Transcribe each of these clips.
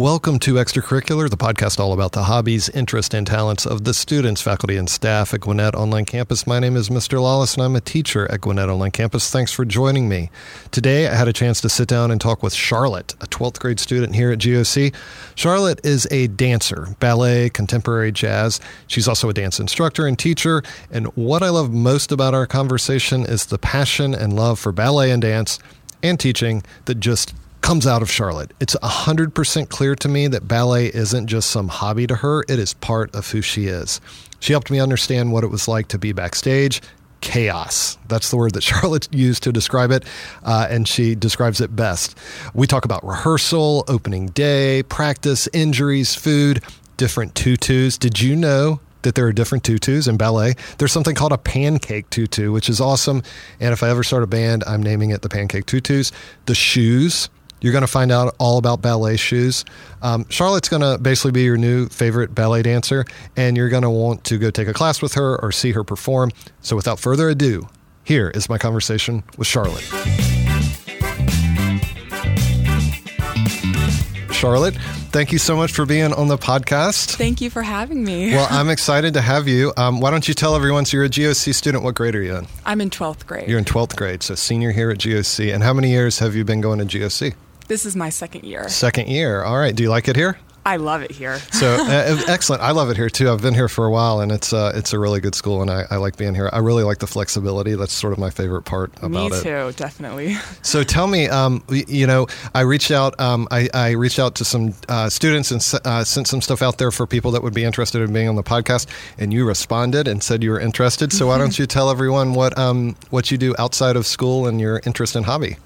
Welcome to Extracurricular, the podcast all about the hobbies, interests, and talents of the students, faculty, and staff at Gwinnett Online Campus. My name is Mr. Lawless, and I'm a teacher at Gwinnett Online Campus. Thanks for joining me. Today, I had a chance to sit down and talk with Charlotte, a 12th grade student here at GOC. Charlotte is a dancer, ballet, contemporary jazz. She's also a dance instructor and teacher. And what I love most about our conversation is the passion and love for ballet and dance and teaching that just comes out of Charlotte. It's 100% clear to me that ballet isn't just some hobby to her, it is part of who she is. She helped me understand what it was like to be backstage. Chaos. That's the word that Charlotte used to describe it, uh, and she describes it best. We talk about rehearsal, opening day, practice, injuries, food, different tutus. Did you know that there are different tutus in ballet. There's something called a pancake tutu, which is awesome. And if I ever start a band, I'm naming it the pancake tutus. The shoes, you're going to find out all about ballet shoes. Um, Charlotte's going to basically be your new favorite ballet dancer, and you're going to want to go take a class with her or see her perform. So, without further ado, here is my conversation with Charlotte. Charlotte, thank you so much for being on the podcast. Thank you for having me. well, I'm excited to have you. Um, why don't you tell everyone? So, you're a GOC student. What grade are you in? I'm in 12th grade. You're in 12th grade, so senior here at GOC. And how many years have you been going to GOC? This is my second year. Second year. All right. Do you like it here? I love it here. so uh, excellent. I love it here too. I've been here for a while, and it's uh, it's a really good school, and I, I, like being here. I really like the flexibility. That's sort of my favorite part about it. Me too, definitely. So tell me, um, you know, I reached out. Um, I, I, reached out to some uh, students and uh, sent some stuff out there for people that would be interested in being on the podcast, and you responded and said you were interested. So why don't you tell everyone what um, what you do outside of school and your interest and hobby?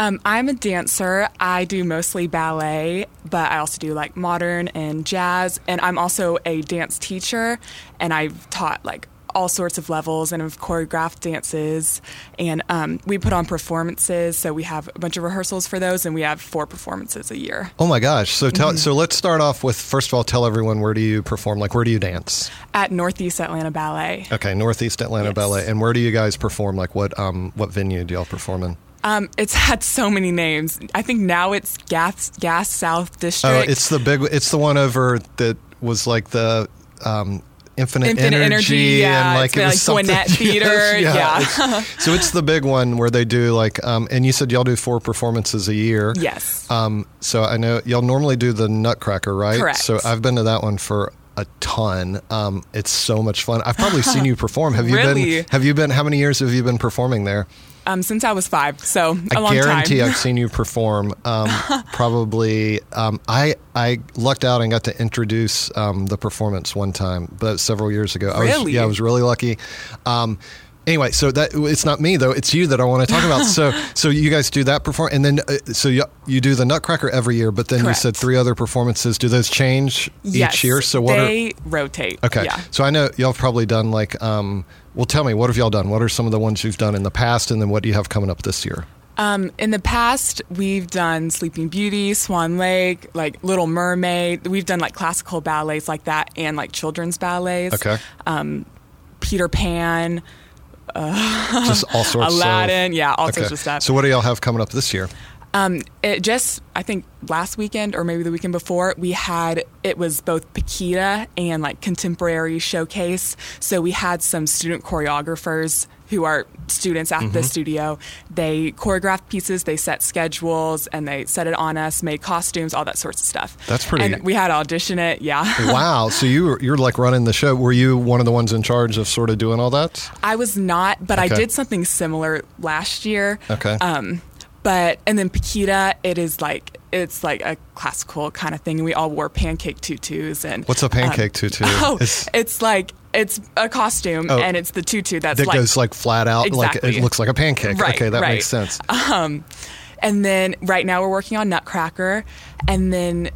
Um, I'm a dancer. I do mostly ballet, but I also do like modern and jazz. And I'm also a dance teacher, and I've taught like all sorts of levels and have choreographed dances. And um, we put on performances. So we have a bunch of rehearsals for those, and we have four performances a year. Oh my gosh! So tell, mm-hmm. so let's start off with first of all, tell everyone where do you perform? Like where do you dance? At Northeast Atlanta Ballet. Okay, Northeast Atlanta yes. Ballet. And where do you guys perform? Like what um, what venue do y'all perform in? Um, it's had so many names. I think now it's Gas Gas South District. Oh, it's the big. It's the one over that was like the um, Infinite, Infinite Energy, energy yeah, and like it was like Gwinnett Theater. yeah. yeah. It's, so it's the big one where they do like, um, and you said y'all do four performances a year. Yes. Um, so I know y'all normally do the Nutcracker, right? Correct. So I've been to that one for a ton. Um, it's so much fun. I've probably seen you perform. Have you really? been? Have you been? How many years have you been performing there? Um, since I was five, so a I long time. I guarantee I've seen you perform. Um, probably, um, I I lucked out and got to introduce um, the performance one time, but several years ago. Really? I was, yeah, I was really lucky. Um, anyway, so that it's not me though; it's you that I want to talk about. so, so you guys do that perform, and then uh, so you, you do the Nutcracker every year, but then Correct. you said three other performances. Do those change yes, each year? So what they are, rotate. Okay, yeah. so I know y'all have probably done like. Um, well, tell me, what have y'all done? What are some of the ones you've done in the past, and then what do you have coming up this year? Um, in the past, we've done Sleeping Beauty, Swan Lake, like Little Mermaid. We've done like classical ballets like that, and like children's ballets. Okay. Um, Peter Pan. Uh, just all sorts Aladdin, of, yeah, all okay. sorts of stuff. So, what do y'all have coming up this year? Um, it just, I think last weekend or maybe the weekend before, we had, it was both Paquita and like contemporary showcase. So we had some student choreographers who are students at mm-hmm. the studio. They choreographed pieces, they set schedules, and they set it on us, made costumes, all that sorts of stuff. That's pretty. And we had to audition it, yeah. wow. So you were, you're like running the show. Were you one of the ones in charge of sort of doing all that? I was not, but okay. I did something similar last year. Okay. Um, but and then Paquita, it is like it's like a classical kind of thing, and we all wore pancake tutus. And what's a pancake um, tutu? Oh, it's, it's, like it's a costume, oh, and it's the tutu that's that like, goes like flat out, exactly. like it looks like a pancake. Right, okay, that right. makes sense. Um, and then right now we're working on Nutcracker, and then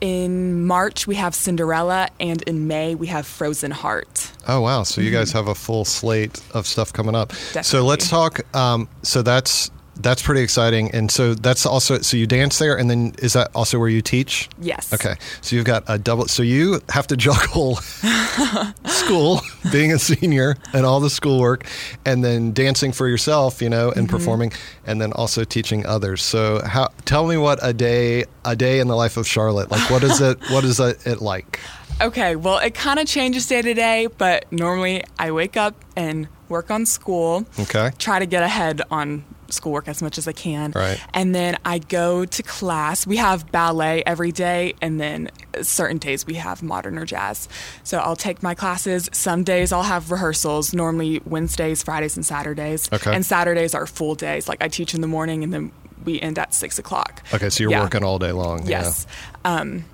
in March we have Cinderella, and in May we have Frozen Heart. Oh wow! So you guys mm-hmm. have a full slate of stuff coming up. Definitely. So let's talk. Um, so that's that's pretty exciting. And so that's also so you dance there, and then is that also where you teach? Yes. Okay, so you've got a double. So you have to juggle school, being a senior, and all the schoolwork, and then dancing for yourself, you know, and mm-hmm. performing, and then also teaching others. So how? Tell me what a day a day in the life of Charlotte like. What is it? what is it like? Okay, well, it kind of changes day to day, but normally I wake up and work on school. Okay. Try to get ahead on schoolwork as much as I can. Right. And then I go to class. We have ballet every day, and then certain days we have modern or jazz. So I'll take my classes. Some days I'll have rehearsals, normally Wednesdays, Fridays, and Saturdays. Okay. And Saturdays are full days. Like I teach in the morning, and then we end at six o'clock. Okay, so you're yeah. working all day long. Yes. Yeah. Um,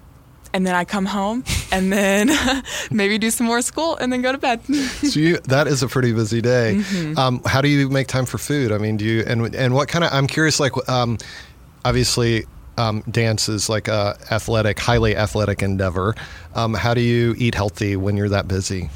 and then I come home and then maybe do some more school and then go to bed. so you, that is a pretty busy day. Mm-hmm. Um, how do you make time for food? I mean, do you and and what kind of? I'm curious. Like, um, obviously, um, dance is like a athletic, highly athletic endeavor. Um, how do you eat healthy when you're that busy?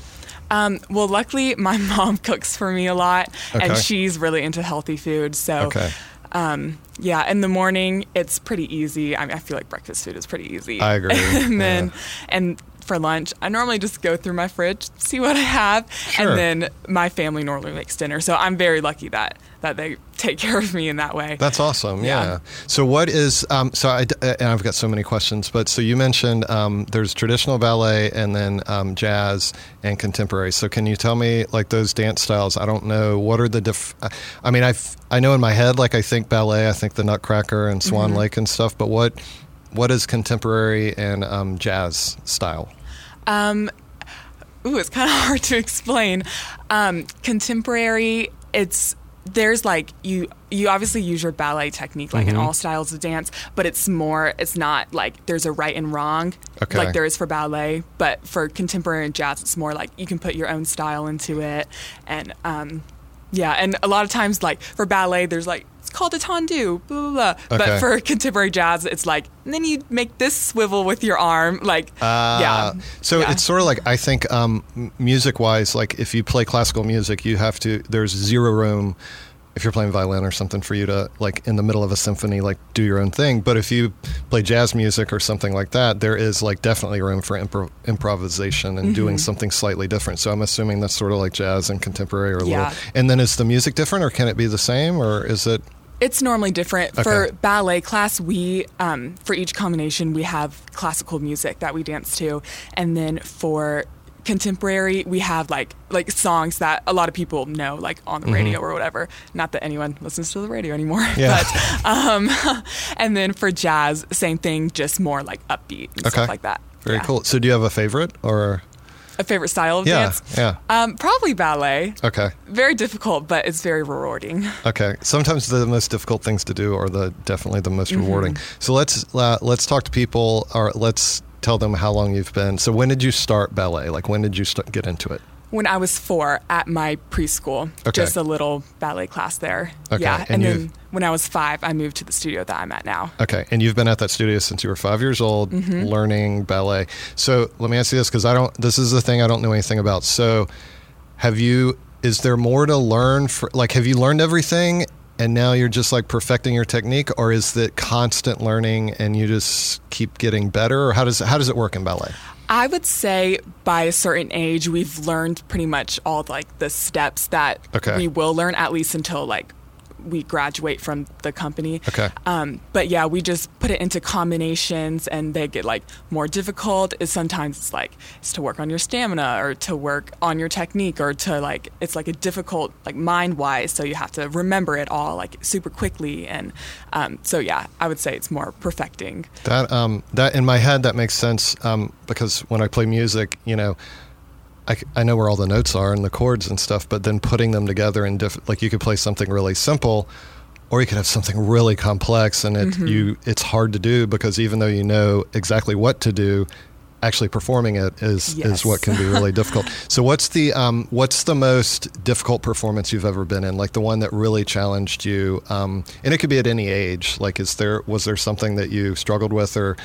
Um, well, luckily, my mom cooks for me a lot, okay. and she's really into healthy food. So. Okay. Um, yeah, in the morning it's pretty easy. I mean, I feel like breakfast food is pretty easy. I agree. and then, yeah. and for lunch, I normally just go through my fridge, see what I have, sure. and then my family normally makes dinner. So I'm very lucky that that they take care of me in that way. That's awesome. Yeah. yeah. So what is um, so I and I've got so many questions, but so you mentioned um, there's traditional ballet and then um, jazz and contemporary. So can you tell me like those dance styles? I don't know what are the diff. I mean I I know in my head like I think ballet, I think the Nutcracker and Swan mm-hmm. Lake and stuff, but what what is contemporary and um, jazz style? Um, ooh, it's kind of hard to explain. Um, contemporary, it's there's like you you obviously use your ballet technique like mm-hmm. in all styles of dance but it's more it's not like there's a right and wrong okay. like there is for ballet but for contemporary and jazz it's more like you can put your own style into it and um, yeah and a lot of times like for ballet there's like it's called a tendu, blah, blah, blah. Okay. But for contemporary jazz, it's like, and then you make this swivel with your arm. Like, uh, yeah. So yeah. it's sort of like, I think um, music wise, like if you play classical music, you have to, there's zero room if you're playing violin or something for you to like in the middle of a symphony like do your own thing but if you play jazz music or something like that there is like definitely room for impro- improvisation and mm-hmm. doing something slightly different so i'm assuming that's sort of like jazz and contemporary or yeah. little and then is the music different or can it be the same or is it it's normally different. Okay. For ballet class, we um, for each combination we have classical music that we dance to, and then for contemporary we have like like songs that a lot of people know like on the mm-hmm. radio or whatever not that anyone listens to the radio anymore yeah. but um and then for jazz same thing just more like upbeat and okay. stuff like that very yeah. cool so do you have a favorite or a favorite style of yeah, dance? Yeah. Um, probably ballet. Okay. Very difficult, but it's very rewarding. Okay. Sometimes the most difficult things to do are the definitely the most mm-hmm. rewarding. So let's uh, let's talk to people, or let's tell them how long you've been. So when did you start ballet? Like when did you start, get into it? When I was four at my preschool, okay. just a little ballet class there. Okay. Yeah, and, and then when I was five, I moved to the studio that I'm at now. Okay, and you've been at that studio since you were five years old, mm-hmm. learning ballet. So let me ask you this, because I don't. This is the thing I don't know anything about. So, have you? Is there more to learn? For like, have you learned everything? And now you're just like perfecting your technique, or is it constant learning and you just keep getting better? Or how does how does it work in ballet? I would say by a certain age, we've learned pretty much all like the steps that okay. we will learn, at least until like we graduate from the company. Okay. Um, but yeah, we just put it into combinations, and they get like more difficult. Is sometimes it's like it's to work on your stamina, or to work on your technique, or to like it's like a difficult like mind wise. So you have to remember it all like super quickly, and um, so yeah, I would say it's more perfecting. That um, that in my head that makes sense um, because when I play music, you know. I, I know where all the notes are and the chords and stuff, but then putting them together in diff- like you could play something really simple, or you could have something really complex, and it mm-hmm. you it's hard to do because even though you know exactly what to do, actually performing it is yes. is what can be really difficult. So what's the um, what's the most difficult performance you've ever been in? Like the one that really challenged you, um, and it could be at any age. Like is there was there something that you struggled with or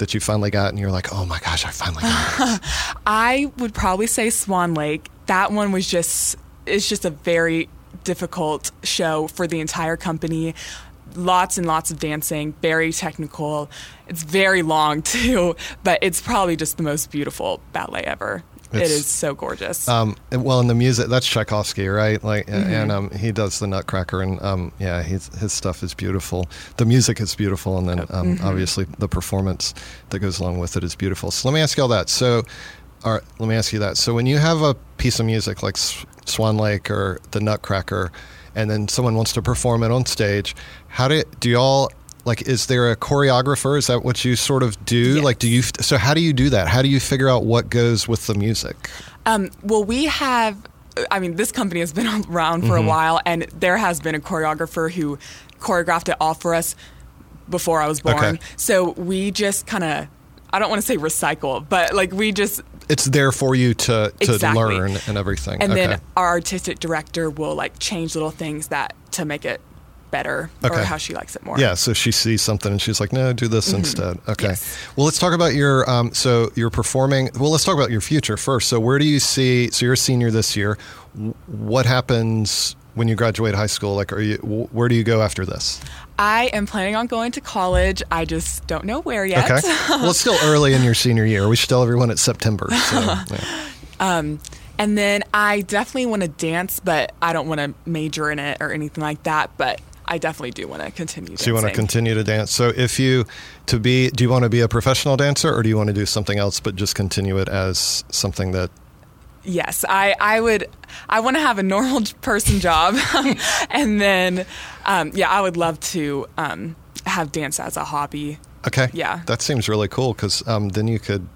that you finally got and you're like, oh my gosh, I finally got it? I would probably say Swan Lake. That one was just, it's just a very difficult show for the entire company. Lots and lots of dancing, very technical. It's very long too, but it's probably just the most beautiful ballet ever. It's, it is so gorgeous. Um, well, in the music, that's Tchaikovsky, right? Like, mm-hmm. and um, he does the Nutcracker, and um, yeah, his his stuff is beautiful. The music is beautiful, and then um, mm-hmm. obviously the performance that goes along with it is beautiful. So let me ask you all that. So, all right, let me ask you that. So when you have a piece of music like Swan Lake or the Nutcracker, and then someone wants to perform it on stage, how do do y'all like is there a choreographer is that what you sort of do yes. like do you so how do you do that how do you figure out what goes with the music um, well we have i mean this company has been around for mm-hmm. a while and there has been a choreographer who choreographed it all for us before i was born okay. so we just kind of i don't want to say recycle but like we just it's there for you to, to exactly. learn and everything and okay. then our artistic director will like change little things that to make it better okay. or how she likes it more. Yeah, so she sees something and she's like, "No, do this mm-hmm. instead." Okay. Yes. Well, let's talk about your um, so you're performing. Well, let's talk about your future first. So, where do you see? So, you're a senior this year. What happens when you graduate high school? Like, are you where do you go after this? I am planning on going to college. I just don't know where yet. Okay. well, it's still early in your senior year. We should tell everyone it's September. So, yeah. um, and then I definitely want to dance, but I don't want to major in it or anything like that. But I definitely do want to continue. So you want to continue to dance. So if you to be, do you want to be a professional dancer, or do you want to do something else, but just continue it as something that? Yes, I I would. I want to have a normal person job, and then um, yeah, I would love to um, have dance as a hobby. Okay. Yeah. That seems really cool because um, then you could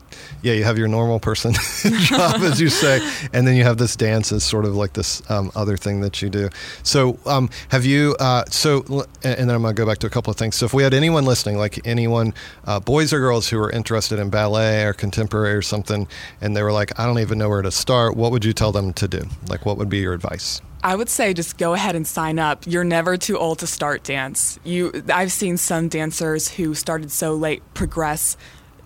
yeah, you have your normal person job, as you say, and then you have this dance as sort of like this um, other thing that you do. So, um, have you? Uh, so, and then I'm going to go back to a couple of things. So, if we had anyone listening, like anyone, uh, boys or girls who were interested in ballet or contemporary or something, and they were like, I don't even know where to start, what would you tell them to do? Like, what would be your advice? I would say just go ahead and sign up. You're never too old to start dance. You I've seen some dancers who started so late progress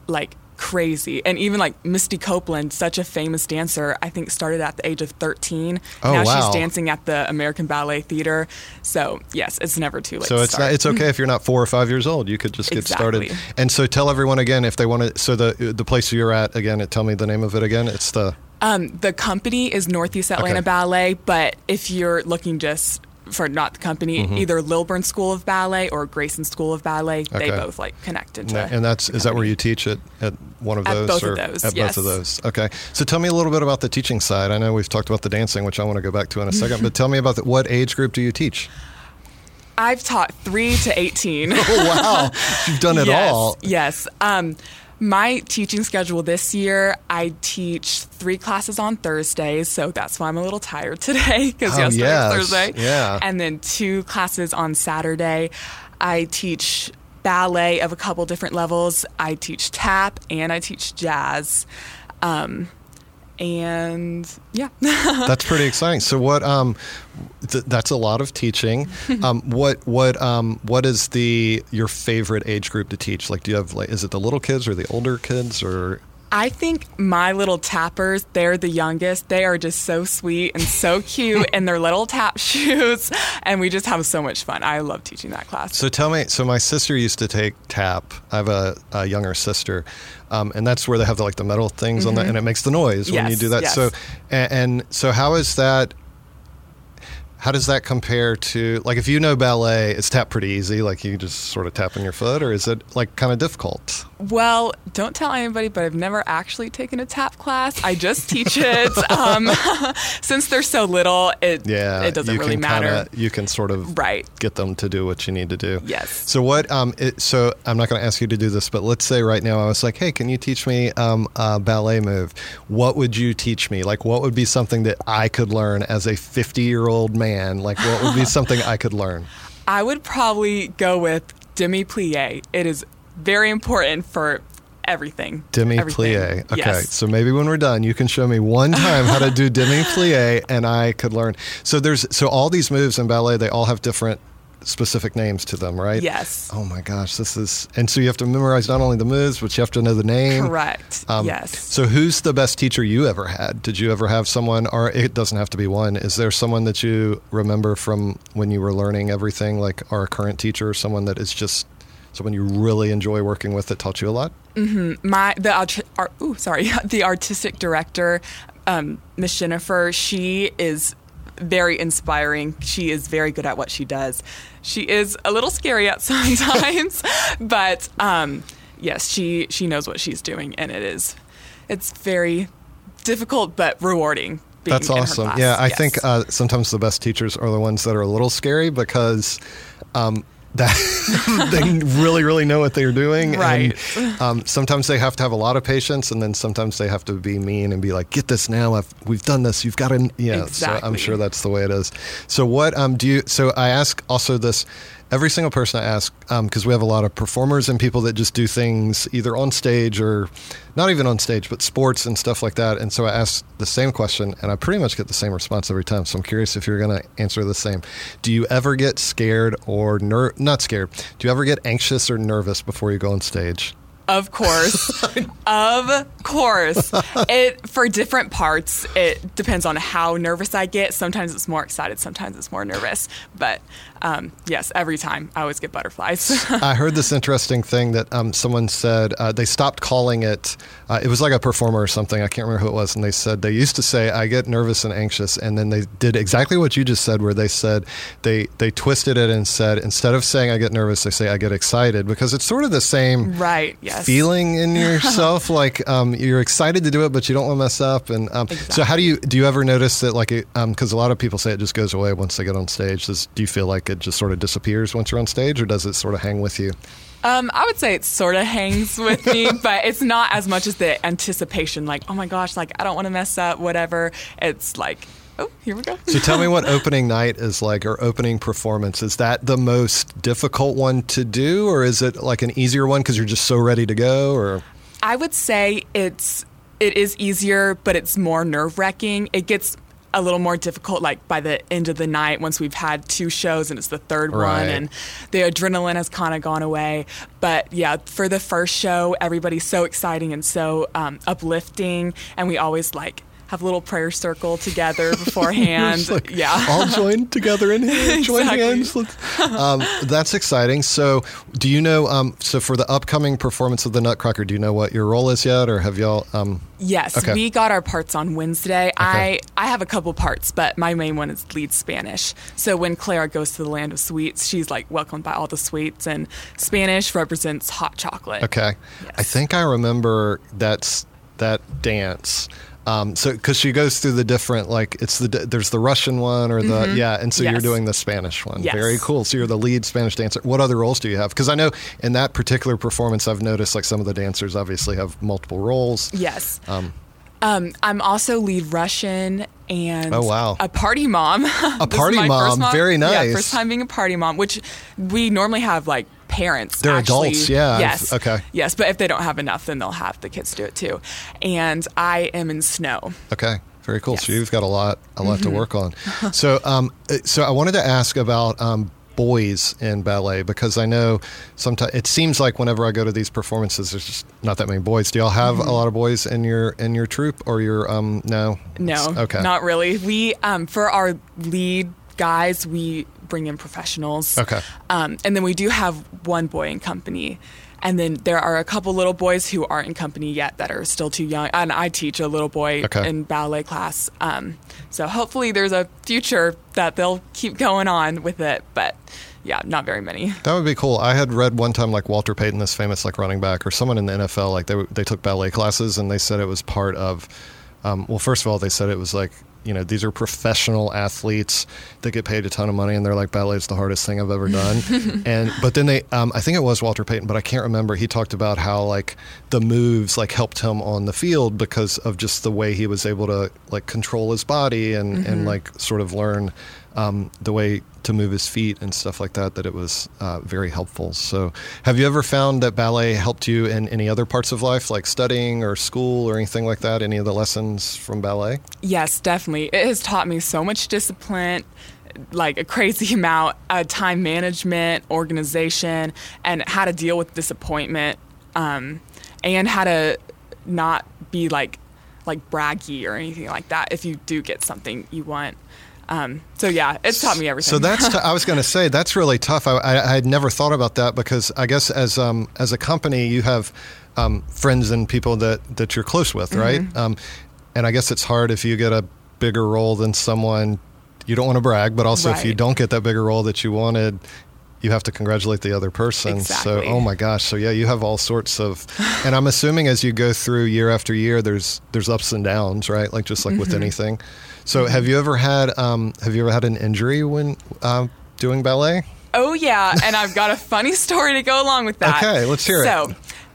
like crazy. And even like Misty Copeland, such a famous dancer, I think started at the age of 13. Oh, now wow. she's dancing at the American Ballet Theater. So, yes, it's never too late. So it's not, it's okay if you're not 4 or 5 years old. You could just get exactly. started. And so tell everyone again if they want to so the the place you're at again, tell me the name of it again. It's the um, the company is Northeast Atlanta okay. Ballet, but if you're looking just for not the company, mm-hmm. either Lilburn School of Ballet or Grayson School of Ballet. Okay. They both like connected. To and that's is that where you teach at, at one of at those? Both or of those. At yes. both of those. Okay. So tell me a little bit about the teaching side. I know we've talked about the dancing, which I want to go back to in a second, but tell me about the, what age group do you teach? I've taught three to eighteen. oh wow, you've done it yes, all. Yes. Um, my teaching schedule this year, I teach three classes on Thursdays, so that's why I'm a little tired today because oh, yesterday yes. was Thursday. Yeah. And then two classes on Saturday. I teach ballet of a couple different levels. I teach tap and I teach jazz. Um, and yeah. That's pretty exciting. So what um th- that's a lot of teaching. Um what what um what is the your favorite age group to teach? Like do you have like is it the little kids or the older kids or I think my little tappers, they're the youngest. They are just so sweet and so cute in their little tap shoes. And we just have so much fun. I love teaching that class. So tell me, so my sister used to take tap. I have a, a younger sister. Um, and that's where they have the, like the metal things mm-hmm. on that, and it makes the noise yes, when you do that. Yes. So, and, and so how is that? How does that compare to like if you know ballet, it's tap pretty easy, like you just sort of tap on your foot, or is it like kind of difficult? Well, don't tell anybody, but I've never actually taken a tap class. I just teach it. um, since they're so little, it yeah, it doesn't really matter. Kinda, you can sort of right. get them to do what you need to do. Yes. So what? Um, it, so I'm not going to ask you to do this, but let's say right now I was like, hey, can you teach me um, a ballet move? What would you teach me? Like, what would be something that I could learn as a 50 year old man? Man, like what would be something I could learn? I would probably go with demi plie. It is very important for everything. Demi plie. Okay, yes. so maybe when we're done, you can show me one time how to do demi plie, and I could learn. So there's so all these moves in ballet, they all have different specific names to them, right? Yes. Oh my gosh, this is and so you have to memorize not only the moves, but you have to know the name. Correct. Um, yes. So who's the best teacher you ever had? Did you ever have someone, or it doesn't have to be one? Is there someone that you remember from when you were learning everything, like our current teacher, or someone that is just someone you really enjoy working with that taught you a lot? my the art, art, ooh, sorry the artistic director um, miss jennifer she is very inspiring she is very good at what she does she is a little scary at sometimes but um, yes she she knows what she's doing and it is it's very difficult but rewarding being That's in her awesome. Yeah, I Yes. think uh, sometimes the best teachers are the ones that are a little scary because um, that they really, really know what they're doing. Right. And, um, sometimes they have to have a lot of patience, and then sometimes they have to be mean and be like, "Get this now. I've, we've done this. You've got to." Yeah. So I'm sure that's the way it is. So what um, do you? So I ask also this. Every single person I ask, um, because we have a lot of performers and people that just do things either on stage or not even on stage, but sports and stuff like that. And so I ask the same question, and I pretty much get the same response every time. So I'm curious if you're going to answer the same. Do you ever get scared or ner- not scared? Do you ever get anxious or nervous before you go on stage? Of course. of course. It for different parts, it depends on how nervous I get. Sometimes it's more excited, sometimes it's more nervous. But um, yes, every time I always get butterflies. I heard this interesting thing that um, someone said uh, they stopped calling it. Uh, it was like a performer or something. I can't remember who it was, and they said they used to say I get nervous and anxious, and then they did exactly what you just said, where they said they they twisted it and said instead of saying I get nervous, they say I get excited because it's sort of the same right, yes. Feeling in yourself. like um, you're excited to do it, but you don't want to mess up. And um, so, how do you do? You ever notice that like because a lot of people say it just goes away once they get on stage? Does, do you feel like it just sort of disappears once you're on stage, or does it sort of hang with you? Um, I would say it sort of hangs with me, but it's not as much as the anticipation, like, oh my gosh, like, I don't want to mess up, whatever. It's like, oh, here we go. So tell me what opening night is like, or opening performance. Is that the most difficult one to do, or is it like an easier one because you're just so ready to go? Or I would say it's it is easier, but it's more nerve wracking. It gets a little more difficult like by the end of the night once we've had two shows and it's the third Right. one and the adrenaline has kind of gone away but yeah for the first show everybody's so exciting and so um, uplifting and we always like have a little prayer circle together beforehand like, yeah all join together in here, join Exactly. hands. Um, that's exciting. So, do you know? Um, so, for the upcoming performance of the Nutcracker, do you know what your role is yet, or have y'all? Um, Yes, Okay. we got our parts on Wednesday. I I have a couple parts, but my main one is lead Spanish. So when Clara goes to the land of sweets, she's like welcomed by all the sweets, and Spanish represents hot chocolate. okay, Yes. I think I remember that's that dance. Um, so, because she goes through the different, like it's the there's the Russian one or the yeah, and so you're Mm-hmm. Doing the Spanish one. Yes. Very cool. So you're the lead Spanish dancer. What other roles do you have? Because I know in that particular performance, I've noticed like some of the dancers obviously have multiple roles. Yes. Um, Um, I'm also lead Russian and Oh, wow. a party mom. A party mom. Very nice. Yeah, first time being a party mom, which we normally have like parents. They're actually. adults, yeah, Yes. okay. Yes, but if they don't have enough, then they'll have the kids do it too. And I am in snow. Okay, very cool. So Yes. Mm-hmm. you've got a lot, a lot to work on. so, um, uh, so I wanted to ask about um, boys in ballet because I know sometimes it seems like whenever I go to these performances, there's just not that many boys. Do y'all have Mm-hmm. a lot of boys in your in your troupe or your um? No, No, okay, not really. We um, for our lead guys, we bring in professionals. Okay. Um, and then we do have one boy in company. And then there are a couple little boys who aren't in company yet that are still too young. And I teach a little boy Okay. in ballet class. Um, so hopefully there's a future that they'll keep going on with it. But yeah, not very many. That would be cool. I had read one time like Walter Payton, this famous like running back, or someone in the NFL, like they they took ballet classes and they said it was part of. Um, well, first of all, they said it was like you know these are professional athletes that get paid a ton of money, and they're like ballet's the hardest thing I've ever done. and but then they, um, I think it was Walter Payton, but I can't remember. He talked about how like the moves like helped him on the field because of just the way he was able to like control his body and and like sort of learn um, the way to move his feet and stuff like that, that it was uh, very helpful. So, have you ever found that ballet helped you in any other parts of life, like studying or school or anything like that? Any of the lessons from ballet? Yes, definitely. It has taught me so much discipline, like a crazy amount of time management, organization, and how to deal with disappointment, um, and how to not be like like braggy or anything like that if you do get something you want. Um, so yeah, it's taught me everything. So that's t- I was going to say that's really tough. I, I, I, had never thought about that because I guess as um, as a company you have um, friends and people that that you're close with, right? Mm-hmm. Um, and I guess it's hard if you get a bigger role than someone. You don't want to brag, but also if you don't get that bigger role that you wanted, you have to congratulate the other person. So, oh my gosh. So yeah, you have all sorts of, and I'm assuming as you go through year after year, there's there's ups and downs, right? Like just like with Mm-hmm. anything. So have you ever had um, have you ever had an injury when um, doing ballet? Oh yeah, and I've got a funny story to go along with that. Okay, let's hear it. So,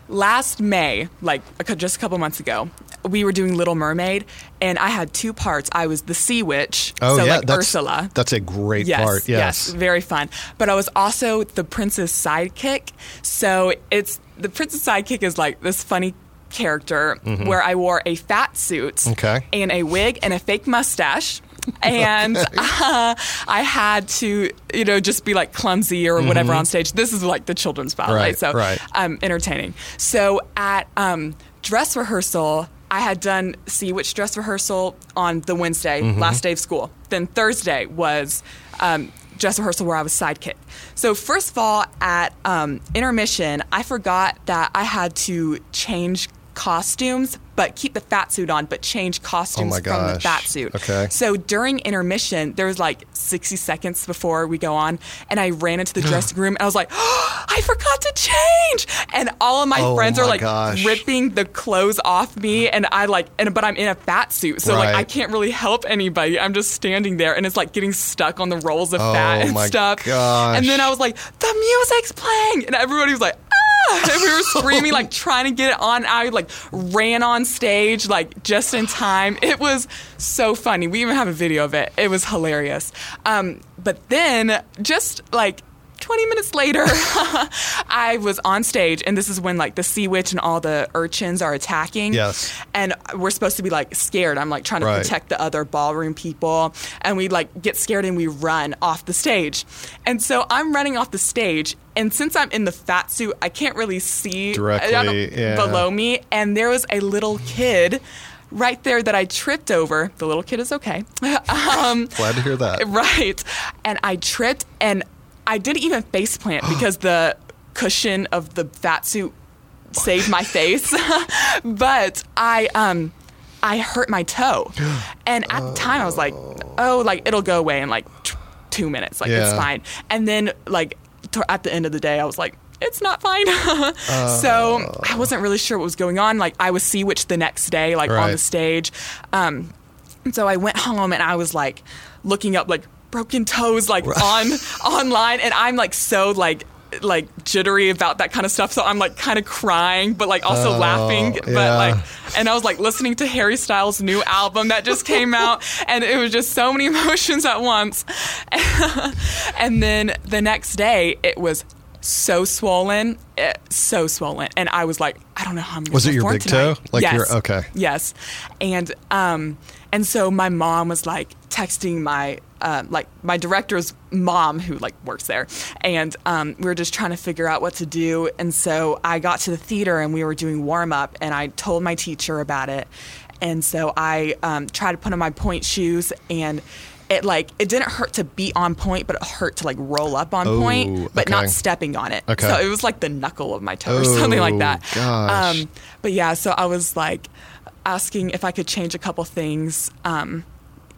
last May, like just a couple months ago, we were doing Little Mermaid, and I had two parts. I was the sea witch, Oh so yeah, like that's Ursula. that's a great Yes, part. Yes. very fun. But I was also the princess sidekick. So it's the princess sidekick is like this funny character where I wore a fat suit Mm-hmm. Okay. and a wig and a fake mustache. and uh, I had to, you know, just be like clumsy or whatever on stage. This is like the children's ballet, Mm-hmm. Right, so right. um, entertaining. So at um, dress rehearsal, I had done Sea Witch dress rehearsal on the Wednesday, Mm-hmm. last day of school. Then Thursday was um, dress rehearsal where I was sidekick. So first of all, at um, intermission, I forgot that I had to change costumes, but keep the fat suit on, but change costumes Oh my from the fat suit. Okay. So during intermission, there was like 60 seconds before we go on, and I ran into the dressing room and I was like, oh, I forgot to change. And all of my Oh friends are like gosh. ripping the clothes off me, and I like, and but I'm in a fat suit, so like I can't really help anybody. I'm just standing there, and it's like getting stuck on the rolls of fat Oh and my stuff. gosh. And then I was like, the music's playing, and everybody was like. And we were screaming, like trying to get it on. I like ran on stage, like just in time. It was so funny. We even have a video of it. It was hilarious. Um, but then, just like 20 minutes later, I was on stage, and this is when like the sea witch and all the urchins are attacking. Yes. And we're supposed to be like scared. I'm like trying to Right. protect the other ballroom people, and we like get scared and we run off the stage. And so I'm running off the stage, and since I'm in the fat suit, I can't really see Directly, yeah. below me. And there was a little kid. Right there, that I tripped over. The little kid is okay. um, Glad to hear that. Right. And I tripped and I didn't even face plant because the cushion of the fat suit saved my face. but I um I hurt my toe. And at the time I was like, oh, like it'll go away in like t- 2 minutes. Like it's fine. And then like t- at the end of the day I was like it's not fine. so I wasn't really sure what was going on. Like I was sea witch the next day, like on the stage. Um, and so I went home and I was like looking up like broken toes like on online and I'm like so like like jittery about that kind of stuff so I'm like kind of crying but like also Oh, laughing but yeah. like and I was like listening to Harry Styles new album that just came out and it was just so many emotions at once and then the next day it was so swollen eh, so swollen and I was like I don't know how I'm Was it your big toe? Like yes. your- okay. Yes, and um, and so my mom was like texting my uh, like my director's mom who like works there, and um, we were just trying to figure out what to do. And so I got to the theater and we were doing warm up, and I told my teacher about it, and so I um, tried to put on my pointe shoes and. It like it didn't hurt to be on pointe, but it hurt to like roll up on Oh, pointe, but okay. not stepping on it. Okay. So it was like the knuckle of my toe or something Oh, like that. gosh. Um, but yeah, so I was like asking if I could change a couple things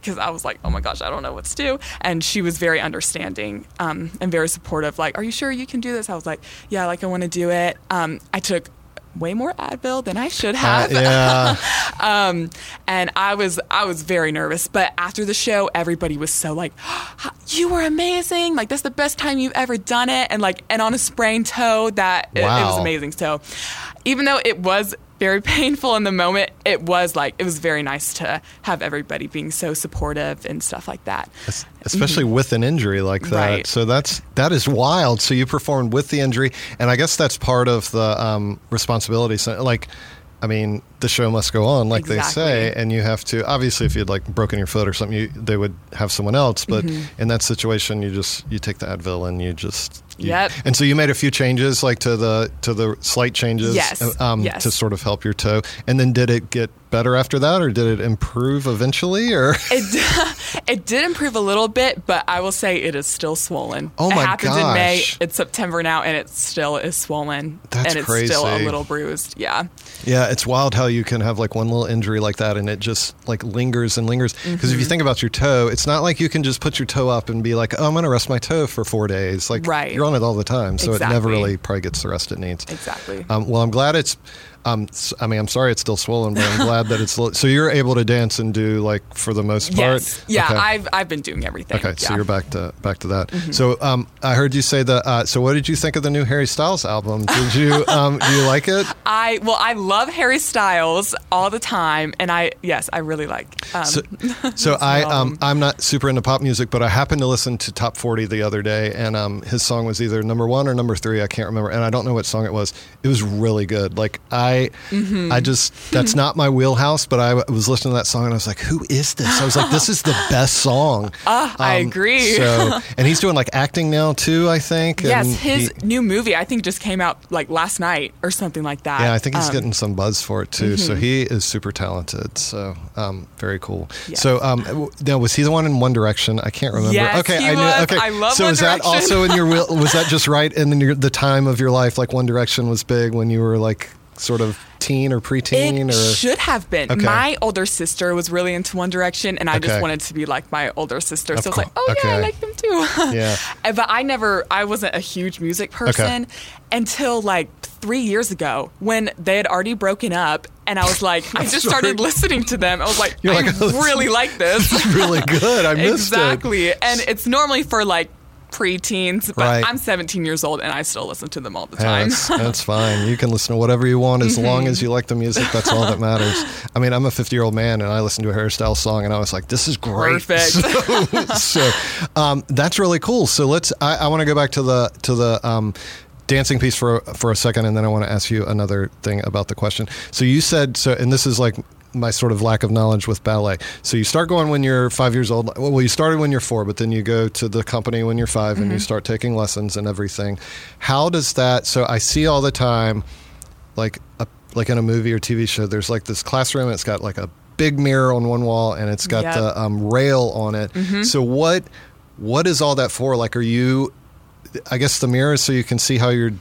because I was like, oh my gosh, I don't know what to do. And she was very understanding um, and very supportive. Like, are you sure you can do this? I was like, yeah, like I want to do it. Um, I took way more Advil than I should Uh, have. yeah. Um, and I was I was very nervous. But after the show, everybody was so like, "You were amazing! Like that's the best time you've ever done it!" And like, and on a sprained toe, that it, it was amazing. So, even though it was very painful in the moment, it was like it was very nice to have everybody being so supportive and stuff like that. Es- especially with an injury like that. Mm-hmm. Right. So that's that is wild. So you performed with the injury, and I guess that's part of the um, responsibility. So, like, I mean, the show must go on, like they say, and you have to. Obviously, if you'd like broken your foot or something, you, they would have someone else. But Mm-hmm. in that situation, you just you take the Advil and you just. You- Yep. And so you made a few changes, like to the to the slight changes, Yes, uh, um, yes. to sort of help your toe. And then did it get better after that, or did it improve eventually, or? It, it did improve a little bit, but I will say it is still swollen. Oh my god. it happened in May. It's September now, and it still is swollen. That's and it's still a little bruised. Yeah. Yeah, it's wild how you can have like one little injury like that and it just like lingers and lingers. Because Mm-hmm. if you think about your toe, it's not like you can just put your toe up and be like, oh, I'm going to rest my toe for four days. Like, Right. you're on it all the time. So it never really probably gets the rest it needs. Exactly. Um, well, I'm glad it's. Um, I mean, I'm sorry it's still swollen, but I'm glad that it's. So you're able to dance and do like for the most part. Yes. Yeah. Okay. I've I've been doing everything. Okay, so Yeah. Mm-hmm. you're back to back to that. So um, I heard you say that. Uh, so what did you think of the new Harry Styles album? Did you um, do you like it? I well, I love Harry Styles all the time, and I yes, I really like. Um, So, so I um, I'm not super into pop music, but I happened to listen to Top 40 the other day, and um, his song was either number one or number three. I can't remember, and I don't know what song it was. It was really good. Like I, Mm-hmm. I just that's not my wheelhouse, but I was listening to that song and I was like, who is this? I was like, this is the best song. Ah, I Um, agree. So, and he's doing like acting now too. I think. yes, and his he- new movie I think just came out like last night or something like that. Yeah, I think he's Um, mm-hmm. getting some buzz for it too. So he is super talented. So um, very cool. Yes. So um, now was he the one in One Direction? I can't remember. Yes, okay, he I knew. Okay, I love so One is that also in your wheel? Was that just right in your, the time of your life? Like One Direction was big when you were like sort of teen or preteen, It or should have been. Okay. My older sister was really into One Direction, and I Okay. just wanted to be like my older sister. Of so I was like, oh yeah. I like them too. Yeah. Uh, but I never, I wasn't a huge music person until like three years ago when they had already broken up, and I was like, I just started listening to them. I was like, You're I like, this really like this. really good. I missed it. exactly, and it's normally for like pre-teens, but Right. I'm 17 years old and I still listen to them all the Yeah, time. that's, that's fine. You can listen to whatever you want as Mm-hmm. long as you like the music. That's all that matters. I mean, I'm a 50 year old man and I listened to a Harry Styles song and I was like, this is great. Perfect. So, so um, that's really cool. So let's. I, I want to go back to the to the. Um, Dancing piece for for a second, and then I want to ask you another thing about the question. So you said so, and this is like my sort of lack of knowledge with ballet. So you start going when you're five years old. Well, you started when you're four, but then you go to the company when you're 5 and you start taking lessons and everything. How does that? So I see all the time, like a, like in a movie or TV show. There's like this classroom. And it's got like a big mirror on one wall, and it's got Yep. the um, rail on it. So what what is all that for? Like, are you? I guess the mirror is so you can see how you're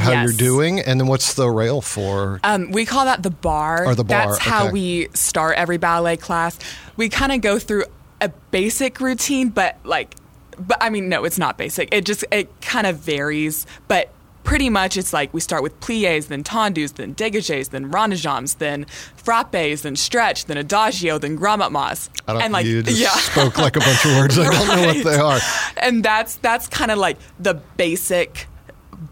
how Yes. you're doing, and then what's the rail for? Um, we call that the bar. Or the bar, That's how okay. we start every ballet class. We kind of go through a basic routine, but like, but I mean, no, it's not basic. It just it kind of varies, but pretty much it's like we start with plies, then tendus, then dégagés, then rond de jambes, then frappes, then stretch, then adagio, then grand mas. I don't. and like, you just yeah. spoke like a bunch of words. I don't know what they are. and that's that's kind of like the basic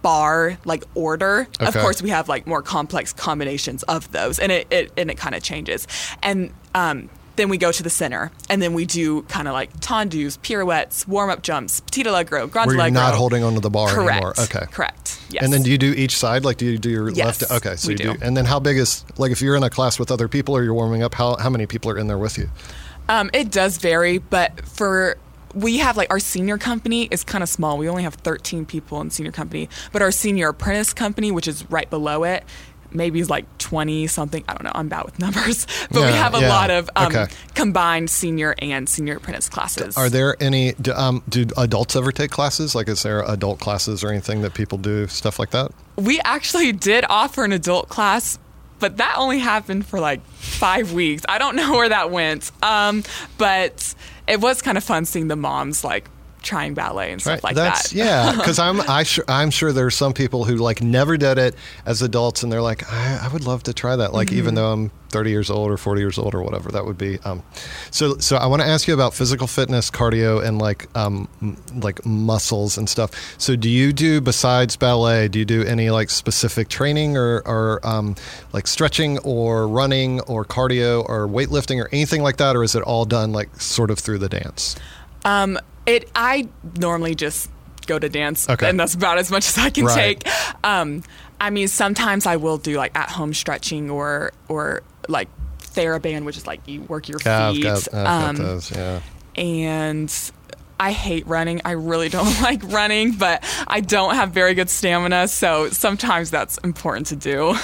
bar like order of course we have like more complex combinations of those and it, it and it kind of changes and um then we go to the center and then we do kind of like tendus pirouettes warm-up jumps petit allegro grand Where you're allegro not holding onto the bar correct anymore. Okay. correct yes And then do you do each side? Like, do you do your Yes, left? Okay, so you do. do. And then how big is like if you're in a class with other people or you're warming up? How how many people are in there with you? Um, it does vary, but for we have like our senior company is kind of small. We only have 13 people in senior company, but our senior apprentice company, which is right below it, maybe is like 20 something. I don't know. I'm bad with numbers, but we have a yeah. lot of um, Okay. combined senior and senior apprentice classes. Are there any? Do, um, do adults ever take classes? Like, is there adult classes or anything that people do stuff like that? we actually did offer an adult class, but that only happened for like five weeks. I don't know where that went. Um, but it was kind of fun seeing the moms like trying ballet and stuff like That's that. yeah, because I'm I sure I'm sure there's some people who like never did it as adults, and they're like, I, I would love to try that. Like Mm-hmm. even though I'm 30 years old or 40 years old or whatever, that would be. Um, so so I want to ask you about physical fitness, cardio, and like um m- like muscles and stuff. So do you do besides ballet? Do you do any like specific training or or um like stretching or running or cardio or weightlifting or anything like that, or is it all done like sort of through the dance? Um, it. I normally just go to dance, Okay. and that's about as much as I can Right. take. Um, I mean, sometimes I will do like at home stretching or or like TheraBand, which is like you work your Yeah, I've feet. got, I've got Um, those. Yeah. and I hate running. I really don't like running, but I don't have very good stamina, so sometimes that's important to do.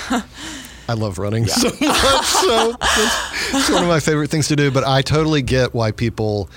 I love running so much. So it's one of my favorite things to do. But I totally get why people.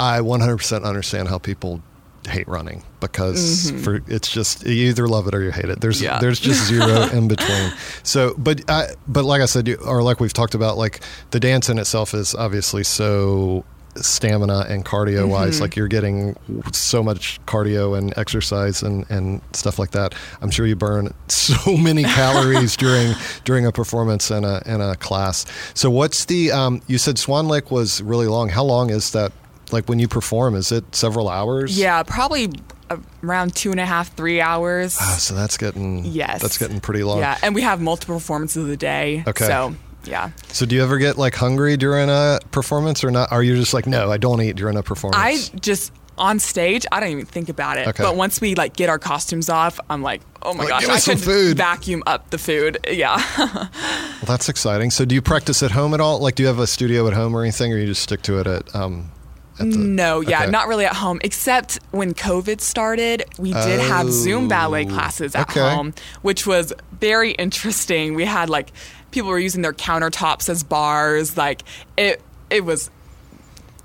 I 100% understand how people hate running because for it's just you either love it or you hate it. There's Mm-hmm. Yeah. there's just zero in between. So, but I, but like I said, or like we've talked about, like the dance in itself is obviously so stamina and cardio wise Mm-hmm. like you're getting so much cardio and exercise and and stuff like that i'm sure you burn so many calories during during a performance and a and a class so what's the um you said swan lake was really long how long is that like when you perform is it several hours yeah, probably around two and a half, three hours. Ah, so that's getting Yes. that's getting pretty long Yeah, and we have multiple performances a day. Okay. So, yeah. so do you ever get like hungry during a performance or not are you just like no i don't eat during a performance I just on stage, I don't even think about it. Okay. But once we like get our costumes off, I'm like, oh my Like, gosh, I could vacuum up the food. Yeah. Well, that's exciting. So, do you practice at home at all? Like, do you have a studio at home or anything, or you just stick to it at? Um, the, no, yeah, okay. not really at home. Except when COVID started, we did have Zoom ballet oh, classes at okay. home, which was very interesting. We had like people were using their countertops as bars. Like it, it was,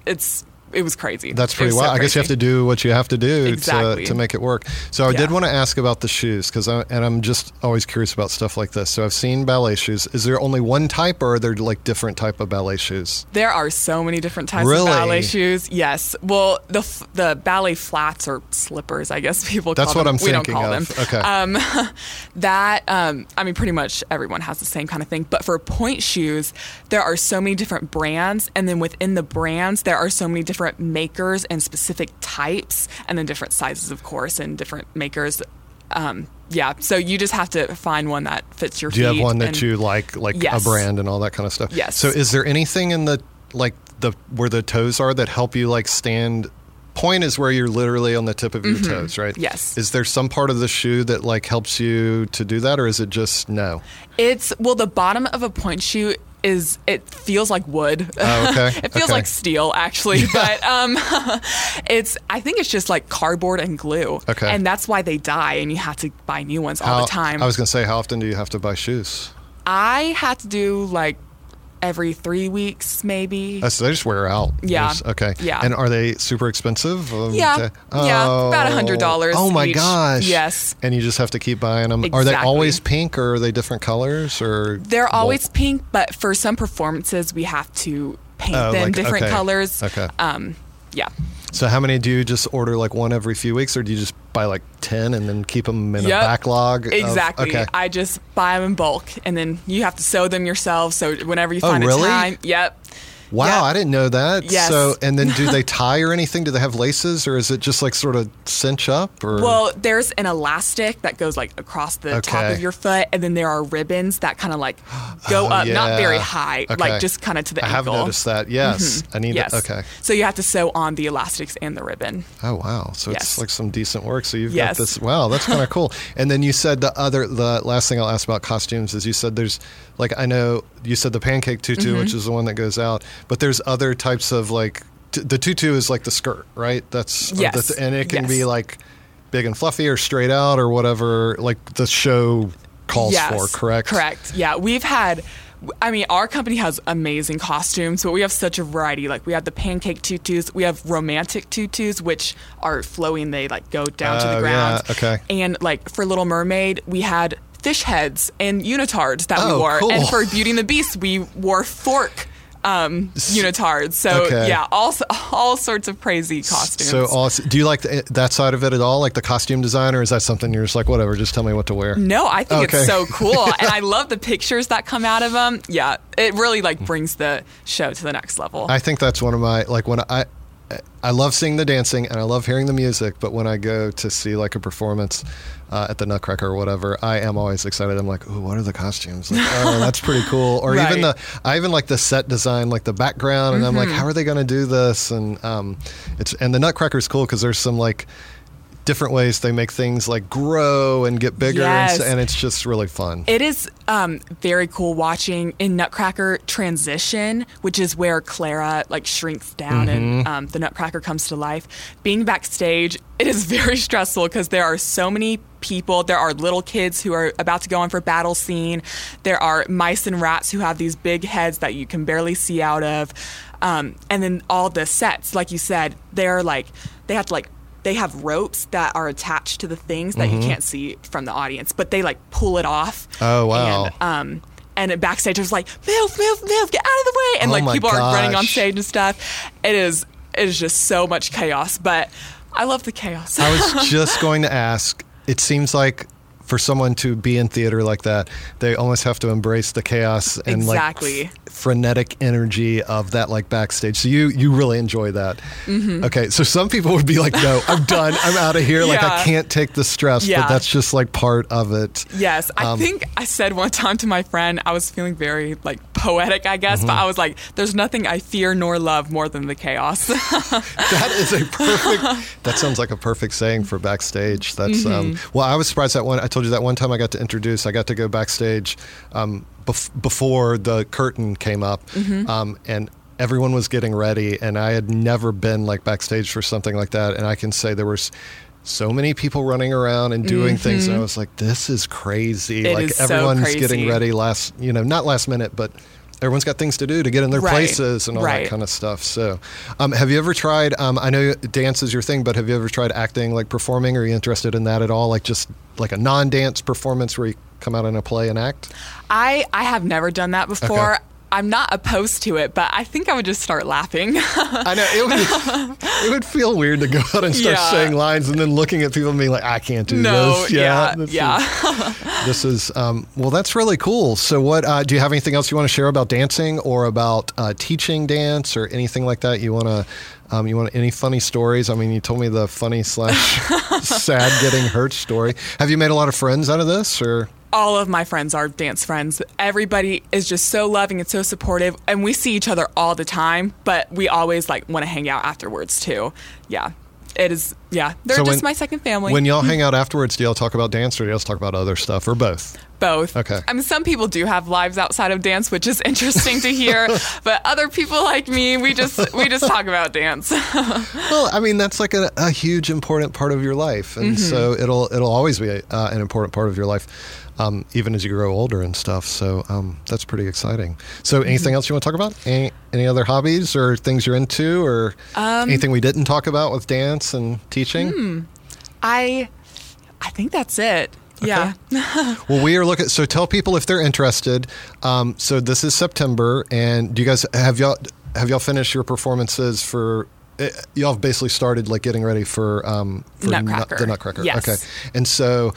it's, it was crazy. That's pretty was so wild. I guess you have to do what you have to do Exactly. to, to make it work. So I did want to ask about the shoes because, and I'm just always curious about stuff like this. So I've seen ballet shoes. Is there only one type, or are there like different type of ballet shoes? There are so many different types Really? of ballet shoes. Yes. Well, the the ballet flats or slippers, I guess people That's call what them. I'm we thinking don't call of. them. Okay. Um, that um, I mean, pretty much everyone has the same kind of thing. But for pointe shoes, there are so many different brands, and then within the brands, there are so many different makers and specific types, and then different sizes, of course, and different makers. Um, yeah, so you just have to find one that fits your Do you have one that and- you like, like Yes. a brand and all that kind of stuff? Yes. So is there anything in the like the where the toes are that help you like stand? Pointe is where you're literally on the tip of your toes, right? Mm-hmm. Yes. Is there some part of the shoe that like helps you to do that, or is it just no? It's well, the bottom of a pointe shoe is it feels like wood. Oh, okay. it feels Okay. like steel actually, but um, it's I think it's just like cardboard and glue. Okay. and that's why they die, and you have to buy new ones all the time. I was gonna say, how often do you have to buy shoes? I had to do like every three weeks, maybe. Uh, so they just wear out. Yeah. Okay. Yeah. And are they super expensive? Um, Yeah. to- Yeah, about Oh. $100 Oh my each. gosh. Yes. And you just have to keep buying them. Are they always pink or are they different colors or? They're always pink, but for some performances, we have to paint Oh, them like- different okay. colors. Okay. Um, yeah. So how many do you just order like one every few weeks, or do you just buy like ten and then keep them in Yep. a backlog? of- Exactly. okay. I just buy them in bulk, and then you have to sew them yourself. So whenever you Oh, find really? a time, yep. Wow, Yeah. I didn't know that. Yes. So, and then do they tie or anything? Do they have laces, or is it just like sort of cinch up? Or Well, there's an elastic that goes like across the top of your foot, and then there are ribbons that kind of like go Oh, up, not very high, Okay. like just kind of to the ankle. I have ankle. noticed that. Yes, I need Yes. it. Okay. So you have to sew on the elastics and the ribbon. Oh wow! So it's Yes. like some decent work. So you've Yes. got this. Wow, that's kind of cool. And then you said the other, the last thing I'll ask about costumes is you said there's like I know you said the pancake tutu, Mm-hmm. which is the one that goes out, but there's other types of like t- the tutu is like the skirt, right? That's Yes. the and it can Yes. be like big and fluffy or straight out or whatever like the show calls yes, for. Correct. Correct. Yeah, we've had. I mean, our company has amazing costumes, but we have such a variety. Like we have the pancake tutus, we have romantic tutus, which are flowing; They like go down to Oh, the ground. yeah, okay. And like for Little Mermaid, we had fish heads and unitards that Oh, we wore. cool. And for Beauty and the Beast, we wore fork um, unitards. So Okay. yeah, all all sorts of crazy costumes. So awesome. Do you like the, that side of it at all, like the costume design, or is that something you're just like whatever? Just tell me what to wear. No, I think Okay. it's so cool, and I love the pictures that come out of them. Yeah, it really like brings the show to the next level. I think that's one of my like when I I love seeing the dancing and I love hearing the music, but when I go to see like a performance uh, at the Nutcracker or whatever, I am always excited. I'm like, "Ooh, what are the costumes? Like, oh, that's pretty cool." Or even the I even like the set design, like the background, and I'm like, Mm-hmm. "How are they going to do this?" And um, it's and the Nutcracker's cool because there's some like different ways they make things like grow and get bigger, Yes. and, and it's just really fun. It is um, very cool watching in Nutcracker transition, which is where Clara like shrinks down and um, the Nutcracker comes to life. Being backstage, it is very stressful because there are so many people. There are little kids who are about to go on for battle scene. There are mice and rats who have these big heads that you can barely see out of. Um, and then all the sets, like you said, they're like they have to like they have ropes that are attached to the things that you can't see from the audience, but they like pull it off. Oh, wow. And, um, and backstage, there's like move, move, move, get out of the way, and Oh like people are running on stage and stuff. It is it is just so much chaos, but I love the chaos. I was just going to ask. It seems like for someone to be in theater like that, they almost have to embrace the chaos and Exactly. like f- frenetic energy of that like backstage. So you you really enjoy that. Okay, so some people would be like, "No, I'm done. I'm out of here. Like I Mm-hmm. Can't take the stress." Yeah. But that's just like part of it. Yes, I Um, think I said one time to my friend, I was feeling very like poetic, I guess, Mm-hmm. but I was like, "There's nothing I fear nor love more than the chaos." That is a perfect. that sounds like a perfect saying for backstage. That's um. Mm-hmm. Well, I was surprised that one. I told you that one time I got to introduce. I got to go backstage, um, bef- before the curtain came up, Mm-hmm. um, and everyone was getting ready, and I had never been like backstage for something like that, and I can say there was. So many people running around and doing things, and I was like, "This is crazy!" Mm-hmm. It like is so everyone's getting ready last, you know, not last minute, but everyone's got things to do to get in their Right, places and all that kind of stuff. So, um, have you ever tried? Um, I know dance is your thing, but have you ever tried acting, like performing? Are you interested in that at all? Like just like a non-dance performance where you come out in a play and act? I I have never done that before. Okay. I'm not opposed to it, but I think I would just start laughing. I know it would. it would feel weird to go out and start Yeah. saying lines and then looking at people and being like, "I can't do no, this." yeah, this yeah. Is, this is um, well, that's really cool. So, what uh, do you have anything else you want to share about dancing or about uh, teaching dance or anything like that? You want to. Um, you want any funny stories? I mean, you told me the funny slash sad getting hurt story. Have you made a lot of friends out of this, or all of my friends are dance friends. Everybody is just so loving and so supportive, and we see each other all the time. But we always like want to hang out afterwards too. Yeah, it is. Yeah, they're So just when- my second family. when y'all hang out afterwards, do y'all talk about dance or do y'all talk about other stuff or both? both. Okay. I mean, some people do have lives outside of dance, which is interesting to hear. But other people like me, we just we just talk about dance. Well, I mean that's like a, a huge important part of your life, and so it'll it'll always be a, uh, an important part of your life, um, even as you grow older and stuff. So um, that's pretty exciting. So, anything else you want to talk about? Any any other hobbies or things you're into, or anything we didn't talk about with dance and teaching? I I think that's it. Yeah. Well, we are looking. So tell people if they're interested. Um, so this is September, and do you guys have y'all have y'all finished your performances for? eh, Y'all have basically started like getting ready for, um, for Nut- Nutcracker. the Nutcracker. Yes. Okay, and so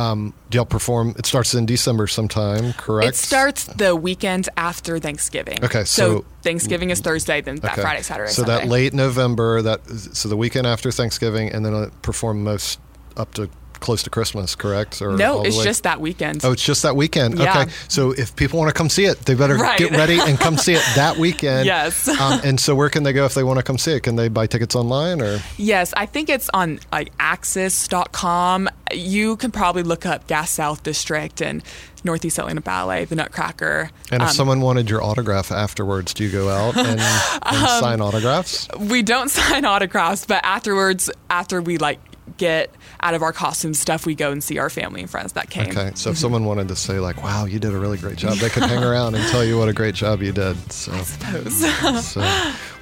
um, do y'all perform? It starts in December sometime, correct? It starts the weekend after Thanksgiving. Okay, so- Thanksgiving is Thursday, then that Okay. Friday, Saturday, So Sunday. that late November, that so the weekend after Thanksgiving, and then perform most up to close to Christmas, correct? Or No, it's way- just that weekend. Oh, it's just that weekend. Yeah. Okay. So if people want to come see it, they better Right. get ready and come see it that weekend. Yes. um, and so where can they go if they want to come see it? Can they buy tickets online or? Yes, I think it's on like axis.com. You can probably look up Gas South District and Northeast Atlanta Ballet, the Nutcracker. And if Um, someone wanted your autograph afterwards, do you go out and, and Um, sign autographs? we don't sign autographs, but afterwards, after we like get out of our costume stuff, we go and see our family and friends that came. Okay. So if someone wanted to say like, "Wow, you did a really great job," they could hang around and tell you what a great job you did. So. so,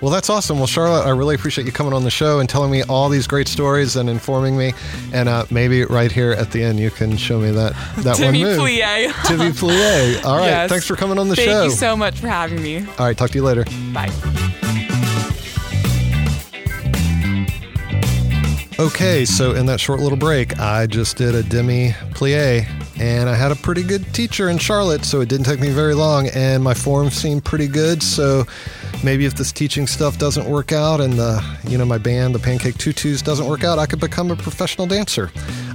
well, that's awesome. Well, Charlotte, I really appreciate you coming on the show and telling me all these great stories and informing me. And uh, maybe right here at the end, you can show me that that one demi move. Plie. demi Plie. All right. Yes. Thanks for coming on the Thank show. Thank you so much for having me. all right. Talk to you later. Bye. Okay, so in that short little break, I just did a demi plie, and I had a pretty good teacher in Charlotte, so it didn't take me very long, and my form seemed pretty good. So maybe if this teaching stuff doesn't work out, and the you know my band, the Pancake Tutus, doesn't work out, I could become a professional dancer.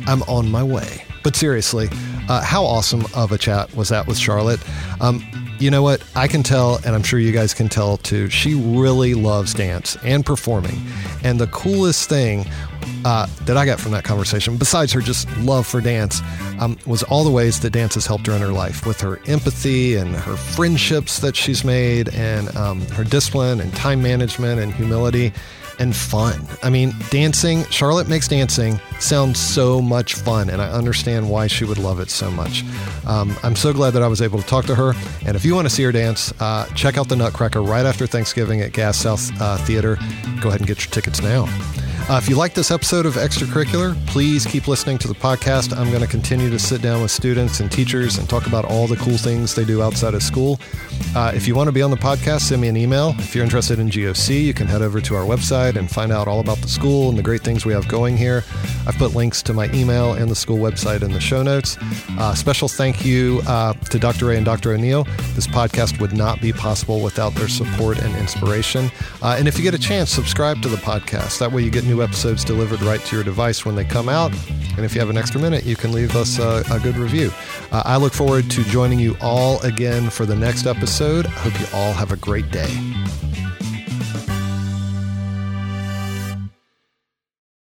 I'm on my way. But seriously, uh, how awesome of a chat was that with Charlotte? Um, you know what? I can tell, and I'm sure you guys can tell too, she really loves dance and performing. And the coolest thing uh, that I got from that conversation, besides her just love for dance, um, was all the ways that dance has helped her in her life with her empathy and her friendships that she's made, and um, her discipline and time management and humility and fun. I mean, dancing, Charlotte makes dancing sound so much fun, and I understand why she would love it so much. Um, I'm so glad that I was able to talk to her. And if you want to see her dance, uh, check out the Nutcracker right after Thanksgiving at Gas South uh, Theater. Go ahead and get your tickets now. Uh, if you like this episode of Extracurricular, please keep listening to the podcast. I'm going to continue to sit down with students and teachers and talk about all the cool things they do outside of school. Uh, if you want to be on the podcast, send me an email. If you're interested in GOC, you can head over to our website and find out all about the school and the great things we have going here. I've put links to my email and the school website in the show notes. Uh, special thank you uh, to Dr. Ray and Dr. O'Neill. This podcast would not be possible without their support and inspiration. Uh, and if you get a chance, subscribe to the podcast. That way you get new episodes delivered right to your device when they come out. And if you have an extra minute, you can leave us a, a good review. Uh, I look forward to joining you all again for the next episode. I hope you all have a great day.